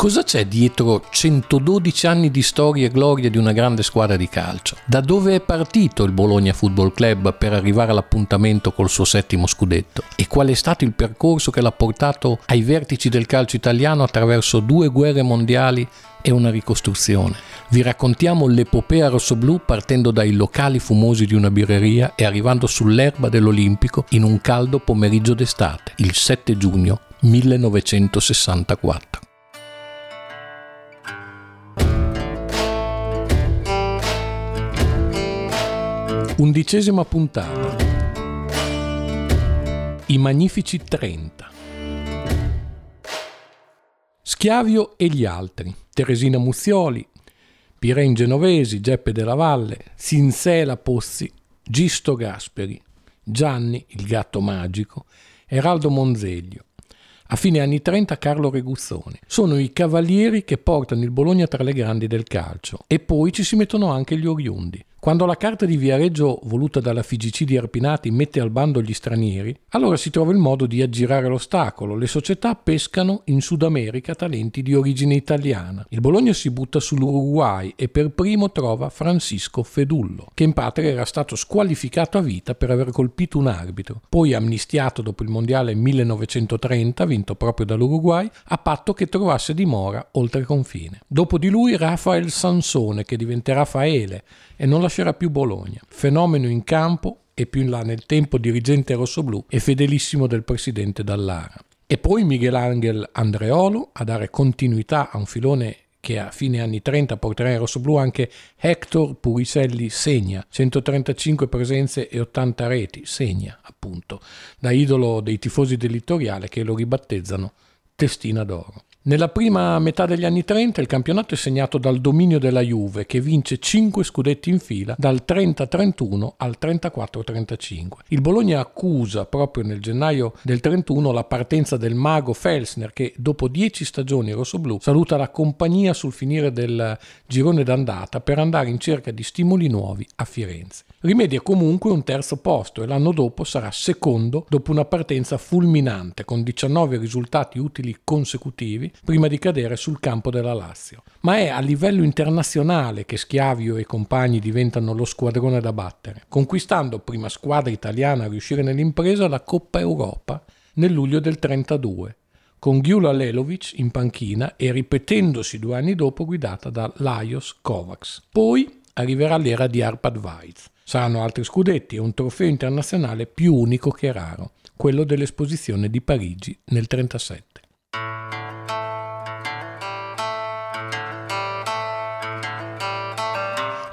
Cosa c'è dietro 112 anni di storia e gloria di una grande squadra di calcio? Da dove è partito il Bologna Football Club per arrivare all'appuntamento col suo settimo scudetto? E qual è stato il percorso che l'ha portato ai vertici del calcio italiano attraverso due guerre mondiali e una ricostruzione? Vi raccontiamo l'epopea rossoblù partendo dai locali fumosi di una birreria e arrivando sull'erba dell'Olimpico in un caldo pomeriggio d'estate, il 7 giugno 1964. Undicesima puntata. I magnifici 30. Schiavio e gli altri. Teresina Muzzioli, Piren Genovesi, Geppe della Valle, Sinsela Pozzi, Gisto Gasperi, Gianni, il gatto magico, Eraldo Monzeglio. A fine anni 30 Carlo Reguzzoni. Sono i cavalieri che portano il Bologna tra le grandi del calcio. E poi ci si mettono anche gli oriundi. Quando la carta di Viareggio, voluta dalla FIGC di Arpinati, mette al bando gli stranieri, allora si trova il modo di aggirare l'ostacolo. Le società pescano in Sud America talenti di origine italiana. Il Bologna si butta sull'Uruguay e per primo trova Francisco Fedullo, che in patria era stato squalificato a vita per aver colpito un arbitro, poi amnistiato dopo il mondiale 1930, vinto proprio dall'Uruguay, a patto che trovasse dimora oltre confine. Dopo di lui Rafael Sansone, che diventerà Faele e non lascerà più Bologna. Fenomeno in campo e più in là nel tempo dirigente rossoblù e fedelissimo del presidente Dallara. E poi Michelangelo Andreolo a dare continuità a un filone che a fine anni 30 porterà in rossoblù anche Hector Puriselli Segna, 135 presenze e 80 reti, Segna appunto, da idolo dei tifosi dell'Ittoriale che lo ribattezzano Testina d'Oro. Nella prima metà degli anni 30 il campionato è segnato dal dominio della Juve che vince 5 scudetti in fila dal 30-31 al 34-35. Il Bologna accusa proprio nel gennaio del 31 la partenza del mago Felsner che dopo 10 stagioni rossoblù saluta la compagnia sul finire del girone d'andata per andare in cerca di stimoli nuovi a Firenze. Rimedia comunque un terzo posto e l'anno dopo sarà secondo dopo una partenza fulminante con 19 risultati utili consecutivi prima di cadere sul campo della Lazio. Ma è a livello internazionale che Schiavio e compagni diventano lo squadrone da battere, conquistando prima squadra italiana a riuscire nell'impresa la Coppa Europa nel luglio del 32 con Gyula Lelovic in panchina e ripetendosi due anni dopo guidata da Lajos Kovacs. Poi arriverà l'era di Arpad Weiz Saranno altri scudetti e un trofeo internazionale più unico che raro, quello dell'esposizione di Parigi nel 1937.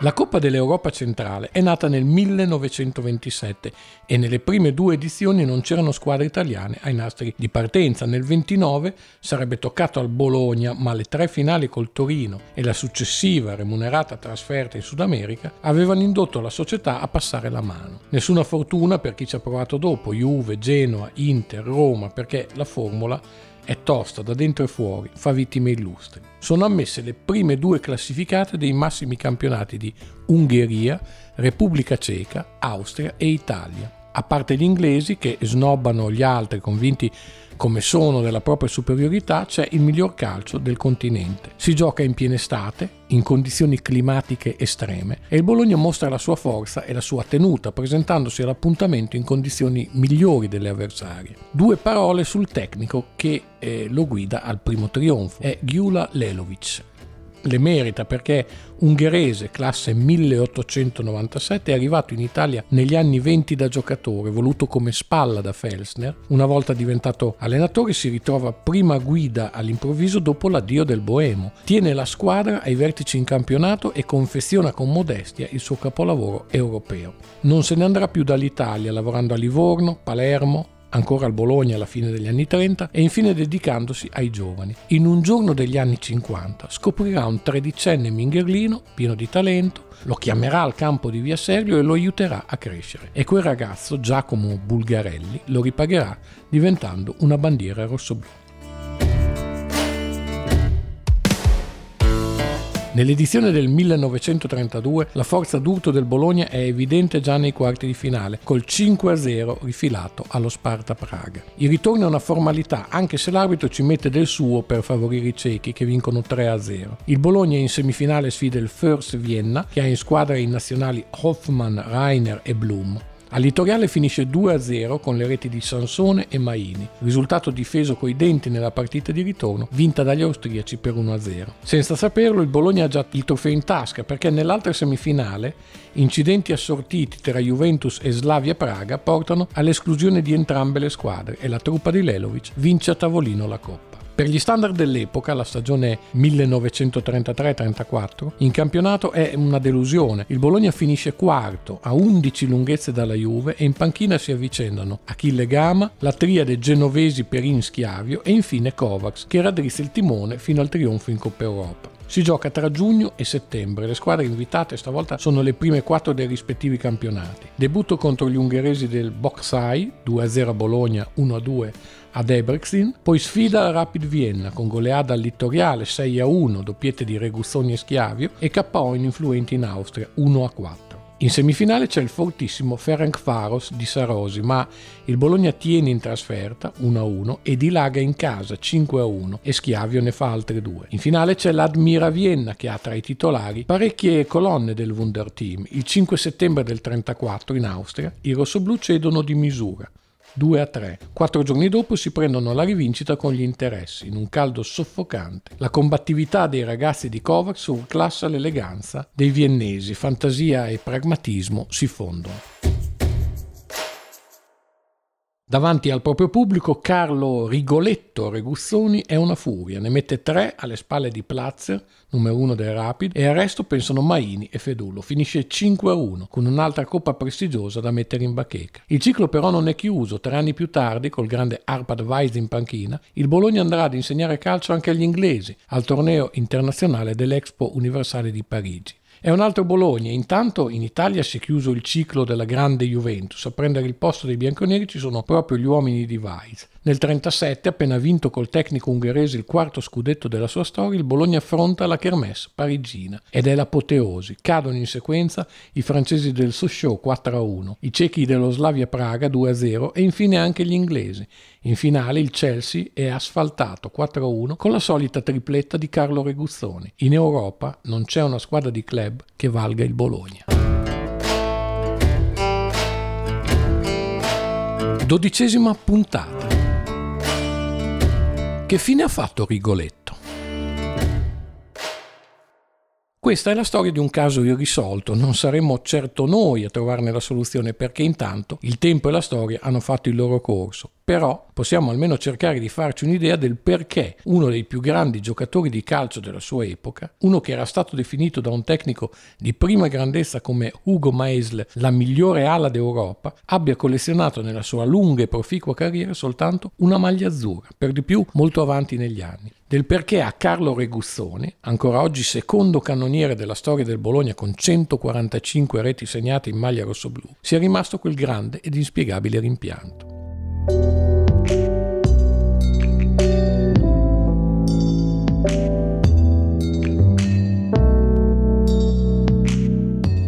La Coppa dell'Europa centrale è nata nel 1927 e nelle prime due edizioni non c'erano squadre italiane ai nastri di partenza. Nel 29 sarebbe toccato al Bologna, ma le tre finali col Torino e la successiva remunerata trasferta in Sud America avevano indotto la società a passare la mano. Nessuna fortuna per chi ci ha provato dopo, Juve, Genoa, Inter, Roma, perché la formula è tosta da dentro e fuori, fa vittime illustri. Sono ammesse le prime due classificate dei massimi campionati di Ungheria, Repubblica Ceca, Austria e Italia a parte gli inglesi che snobbano gli altri convinti come sono della propria superiorità, c'è il miglior calcio del continente. Si gioca in piena estate, in condizioni climatiche estreme e il Bologna mostra la sua forza e la sua tenuta, presentandosi all'appuntamento in condizioni migliori delle avversarie. Due parole sul tecnico che eh, lo guida al primo trionfo, è Gyula Lelovic le merita perché ungherese, classe 1897, è arrivato in Italia negli anni 20 da giocatore, voluto come spalla da Felsner. Una volta diventato allenatore si ritrova prima guida all'improvviso dopo l'addio del Boemo. Tiene la squadra ai vertici in campionato e confeziona con modestia il suo capolavoro europeo. Non se ne andrà più dall'Italia, lavorando a Livorno, Palermo, ancora al Bologna alla fine degli anni 30 e infine dedicandosi ai giovani. In un giorno degli anni 50 scoprirà un tredicenne mingherlino pieno di talento, lo chiamerà al campo di Via Serlio e lo aiuterà a crescere. E quel ragazzo, Giacomo Bulgarelli, lo ripagherà diventando una bandiera rossoblù. Nell'edizione del 1932 la forza d'urto del Bologna è evidente già nei quarti di finale, col 5-0 rifilato allo Sparta Praga. Il ritorno è una formalità, anche se l'arbitro ci mette del suo per favorire i cechi che vincono 3-0. Il Bologna in semifinale sfida il First Vienna, che ha in squadra i nazionali Hoffmann, Rainer e Blum. All'Itoriale finisce 2-0 con le reti di Sansone e Maini, risultato difeso coi denti nella partita di ritorno, vinta dagli austriaci per 1-0. Senza saperlo il Bologna ha già il trofeo in tasca perché nell'altra semifinale incidenti assortiti tra Juventus e Slavia Praga portano all'esclusione di entrambe le squadre e la truppa di Lelovic vince a tavolino la Coppa. Per gli standard dell'epoca, la stagione 1933-34, in campionato è una delusione. Il Bologna finisce quarto, a 11 lunghezze dalla Juve e in panchina si avvicendano Achille Gama, la triade genovesi Perin Schiavio e infine Kovacs, che raddrizza il timone fino al trionfo in Coppa Europa. Si gioca tra giugno e settembre. Le squadre invitate stavolta sono le prime quattro dei rispettivi campionati. Debutto contro gli ungheresi del Boxai, 2-0 a Bologna, 1-2 a Debrecen, poi sfida la Rapid Vienna con goleada al Littoriale 6-1, doppiette di Reguzzoni e Schiavio e KO in influenti in Austria 1-4. In semifinale c'è il fortissimo Ferencvaros di Sarosi, ma il Bologna tiene in trasferta 1-1 e dilaga in casa 5-1 e Schiavio ne fa altre due. In finale c'è l'Admira Vienna che ha tra i titolari parecchie colonne del Wunder Team. Il 5 settembre del 34 in Austria i rossoblù cedono di misura. 2 a 3. Quattro giorni dopo si prendono la rivincita con gli interessi, in un caldo soffocante. La combattività dei ragazzi di Kovacs surclassa l'eleganza dei viennesi, fantasia e pragmatismo si fondono. Davanti al proprio pubblico Carlo Rigoletto Reguzzoni è una furia, ne mette tre alle spalle di Platzer, numero uno del Rapid, e al resto pensano Maini e Fedullo. Finisce 5-1 con un'altra coppa prestigiosa da mettere in bacheca. Il ciclo però non è chiuso, tre anni più tardi, col grande Arpad Weiss in panchina, il Bologna andrà ad insegnare calcio anche agli inglesi al torneo internazionale dell'Expo Universale di Parigi. È un altro Bologna. Intanto in Italia si è chiuso il ciclo della grande Juventus. A prendere il posto dei bianconeri ci sono proprio gli uomini di Weiss. Nel 1937, appena vinto col tecnico ungherese il quarto scudetto della sua storia, il Bologna affronta la Kermesse parigina ed è l'apoteosi. Cadono in sequenza i francesi del Sochaux 4-1, i cechi dello Slavia Praga 2-0 e infine anche gli inglesi. In finale il Chelsea è asfaltato 4-1 con la solita tripletta di Carlo Reguzzoni. In Europa non c'è una squadra di club che valga il Bologna. Dodicesima puntata. Che fine ha fatto Rigoletto? Questa è la storia di un caso irrisolto, non saremmo certo noi a trovarne la soluzione perché intanto il tempo e la storia hanno fatto il loro corso. Però possiamo almeno cercare di farci un'idea del perché uno dei più grandi giocatori di calcio della sua epoca, uno che era stato definito da un tecnico di prima grandezza come Hugo Meisl la migliore ala d'Europa, abbia collezionato nella sua lunga e proficua carriera soltanto una maglia azzurra, per di più molto avanti negli anni del perché a Carlo Reguzzoni, ancora oggi secondo cannoniere della storia del Bologna con 145 reti segnate in maglia rossoblù, sia rimasto quel grande ed inspiegabile rimpianto.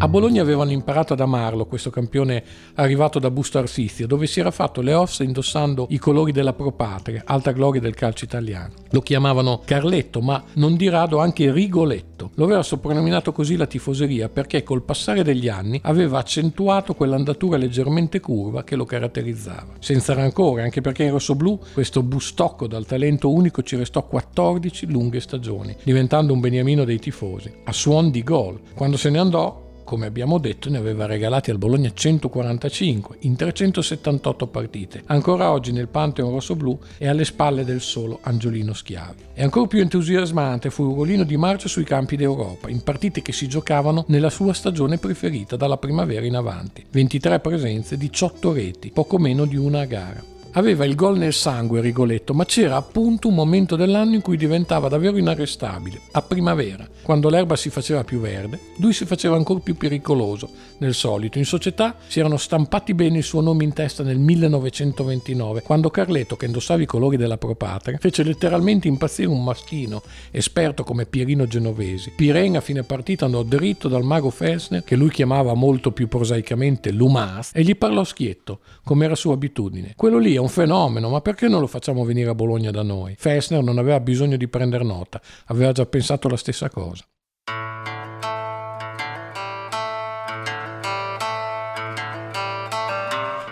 Bologna avevano imparato ad amarlo questo campione arrivato da Busto Arsizio, dove si era fatto le ossa indossando i colori della Propatria, alta gloria del calcio italiano. Lo chiamavano Carletto, ma non di rado anche Rigoletto. Lo aveva soprannominato così la tifoseria perché col passare degli anni aveva accentuato quell'andatura leggermente curva che lo caratterizzava. Senza rancore, anche perché in rossoblù questo bustocco dal talento unico ci restò 14 lunghe stagioni, diventando un beniamino dei tifosi, a suon di gol. Quando se ne andò, come abbiamo detto, ne aveva regalati al Bologna 145 in 378 partite. Ancora oggi nel Pantheon rossoblù è alle spalle del solo Angiolino Schiavi. E ancora più entusiasmante fu Ugolino di marcia sui campi d'Europa, in partite che si giocavano nella sua stagione preferita dalla primavera in avanti. 23 presenze, 18 reti, poco meno di una gara. Aveva il gol nel sangue Rigoletto, ma c'era appunto un momento dell'anno in cui diventava davvero inarrestabile, a primavera, quando l'erba si faceva più verde, lui si faceva ancora più pericoloso del solito. In società si erano stampati bene il suo nome in testa nel 1929, quando Carletto, che indossava i colori della Propatria, fece letteralmente impazzire un maschino esperto come Pierino Genovesi. Piren a fine partita andò dritto dal mago Felsner, che lui chiamava molto più prosaicamente Lumas, e gli parlò schietto, come era sua abitudine. Quello lì è un fenomeno, ma perché non lo facciamo venire a Bologna da noi? Fessner non aveva bisogno di prendere nota, aveva già pensato la stessa cosa.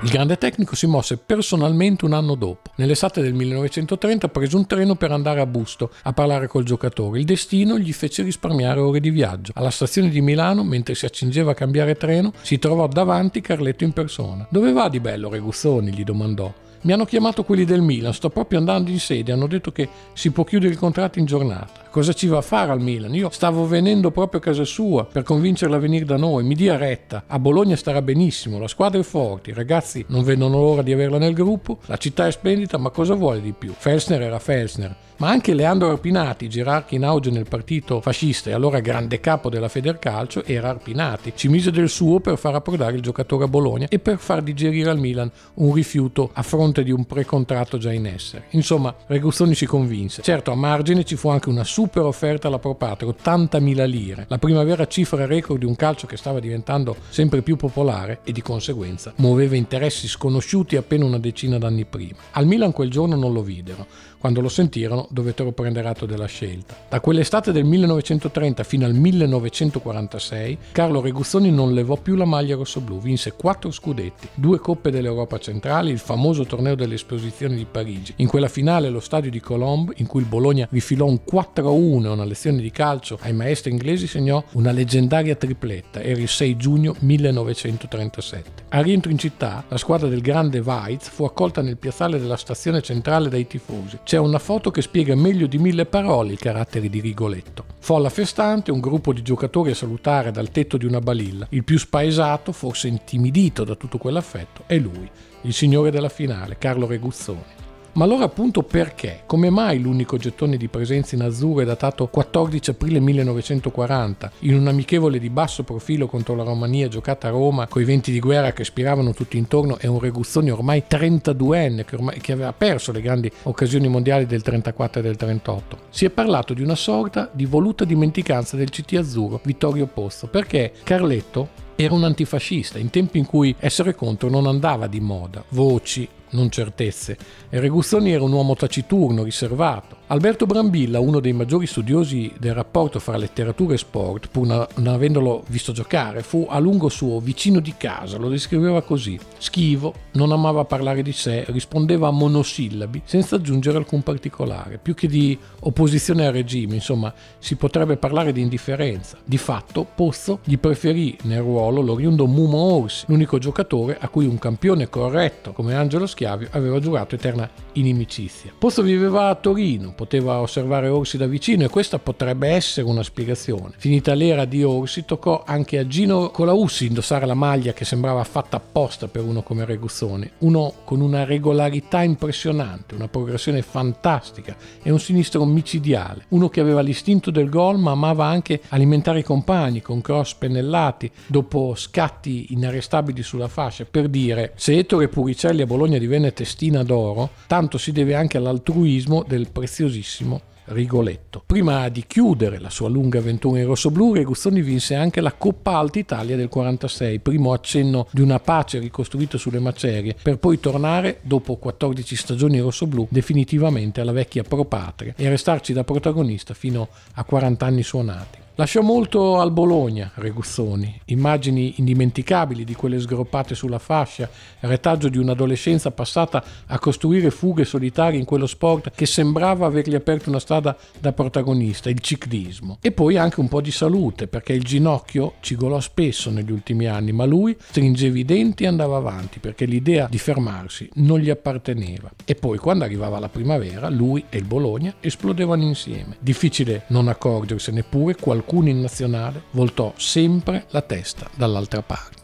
Il grande tecnico si mosse personalmente un anno dopo. Nell'estate del 1930 prese un treno per andare a Busto a parlare col giocatore. Il destino gli fece risparmiare ore di viaggio. Alla stazione di Milano, mentre si accingeva a cambiare treno, si trovò davanti Carletto in persona. Dove va di bello Reguzzoni? gli domandò. Mi hanno chiamato quelli del Milan, sto proprio andando in sede, hanno detto che si può chiudere il contratto in giornata. Cosa ci va a fare al Milan? Io stavo venendo proprio a casa sua per convincerla a venire da noi, mi dia retta. A Bologna starà benissimo, la squadra è forte, i ragazzi non vedono l'ora di averla nel gruppo, la città è splendida, ma cosa vuole di più? Felsner era Felsner, ma anche Leandro Arpinati, gerarca in auge nel partito fascista e allora grande capo della Federcalcio, era Arpinati. Ci mise del suo per far approdare il giocatore a Bologna e per far digerire al Milan un rifiuto a fronte di un precontratto già in essere. Insomma, Reguzzoni si convinse. Certo, a margine ci fu anche una super offerta alla Propatria, 80.000 lire, la primavera cifra record di un calcio che stava diventando sempre più popolare e di conseguenza muoveva interessi sconosciuti appena una decina d'anni prima. Al Milan quel giorno non lo videro, quando lo sentirono dovettero prendere atto della scelta. Da quell'estate del 1930 fino al 1946 Carlo Reguzzoni non levò più la maglia rossoblù, vinse quattro scudetti, due coppe dell'Europa centrale, il famoso torneo delle esposizioni di Parigi. In quella finale allo stadio di Colombe, in cui il Bologna rifilò un 4-1 a una lezione di calcio ai maestri inglesi, segnò una leggendaria tripletta, era il 6 giugno 1937. A rientro in città, la squadra del grande Weiz fu accolta nel piazzale della stazione centrale dai tifosi. C'è una foto che spiega meglio di mille parole i caratteri di Rigoletto. Folla festante, un gruppo di giocatori a salutare dal tetto di una balilla. Il più spaesato, forse intimidito da tutto quell'affetto, è lui, il signore della finale, Carlo Reguzzoni. Ma allora appunto perché? Come mai l'unico gettone di presenza in azzurro è datato 14 aprile 1940 in un amichevole di basso profilo contro la Romania giocata a Roma coi venti di guerra che spiravano tutti intorno e un Reguzzoni ormai 32enne che, ormai, che aveva perso le grandi occasioni mondiali del 34 e del 38? Si è parlato di una sorta di voluta dimenticanza del CT azzurro Vittorio Pozzo perché Carletto era un antifascista in tempi in cui essere contro non andava di moda. Voci, non certezze. E Reguzzoni era un uomo taciturno, riservato. Alberto Brambilla, uno dei maggiori studiosi del rapporto fra letteratura e sport, pur non avendolo visto giocare, fu a lungo suo vicino di casa, lo descriveva così. Schivo, non amava parlare di sé, rispondeva a monosillabi senza aggiungere alcun particolare. Più che di opposizione al regime, insomma, si potrebbe parlare di indifferenza. Di fatto, Pozzo gli preferì nel ruolo l'oriundo Mumo Orsi, l'unico giocatore a cui un campione corretto come Angelo Schiavio aveva giurato eterna inimicizia. Pozzo viveva a Torino, poteva osservare Orsi da vicino e questa potrebbe essere una spiegazione. Finita l'era di Orsi, toccò anche a Gino Colaussi indossare la maglia che sembrava fatta apposta per uno come Reguzzoni, uno con una regolarità impressionante, una progressione fantastica e un sinistro micidiale, uno che aveva l'istinto del gol ma amava anche alimentare i compagni con cross pennellati dopo scatti inarrestabili sulla fascia, per dire se Ettore Puricelli a Bologna divenne testina d'oro, tanto si deve anche all'altruismo del preziosissimo Rigoletto. Prima di chiudere la sua lunga avventura in rossoblù, Reguzzoni vinse anche la Coppa Alta Italia del 46, primo accenno di una pace ricostruita sulle macerie, per poi tornare, dopo 14 stagioni in rossoblù, definitivamente alla vecchia pro patria e restarci da protagonista fino a 40 anni suonati. Lasciò molto al Bologna, Reguzzoni, immagini indimenticabili di quelle sgroppate sulla fascia, retaggio di un'adolescenza passata a costruire fughe solitarie in quello sport che sembrava avergli aperto una strada da protagonista, il ciclismo. E poi anche un po' di salute, perché il ginocchio cigolò spesso negli ultimi anni, ma lui stringeva i denti e andava avanti, perché l'idea di fermarsi non gli apparteneva. E poi quando arrivava la primavera, lui e il Bologna esplodevano insieme. Difficile non accorgersene neppure qualcuno alcuni in nazionale, voltò sempre la testa dall'altra parte.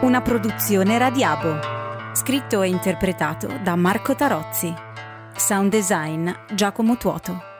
Una produzione Radiabo. Scritto e interpretato da Marco Tarozzi. Sound design Giacomo Tuoto.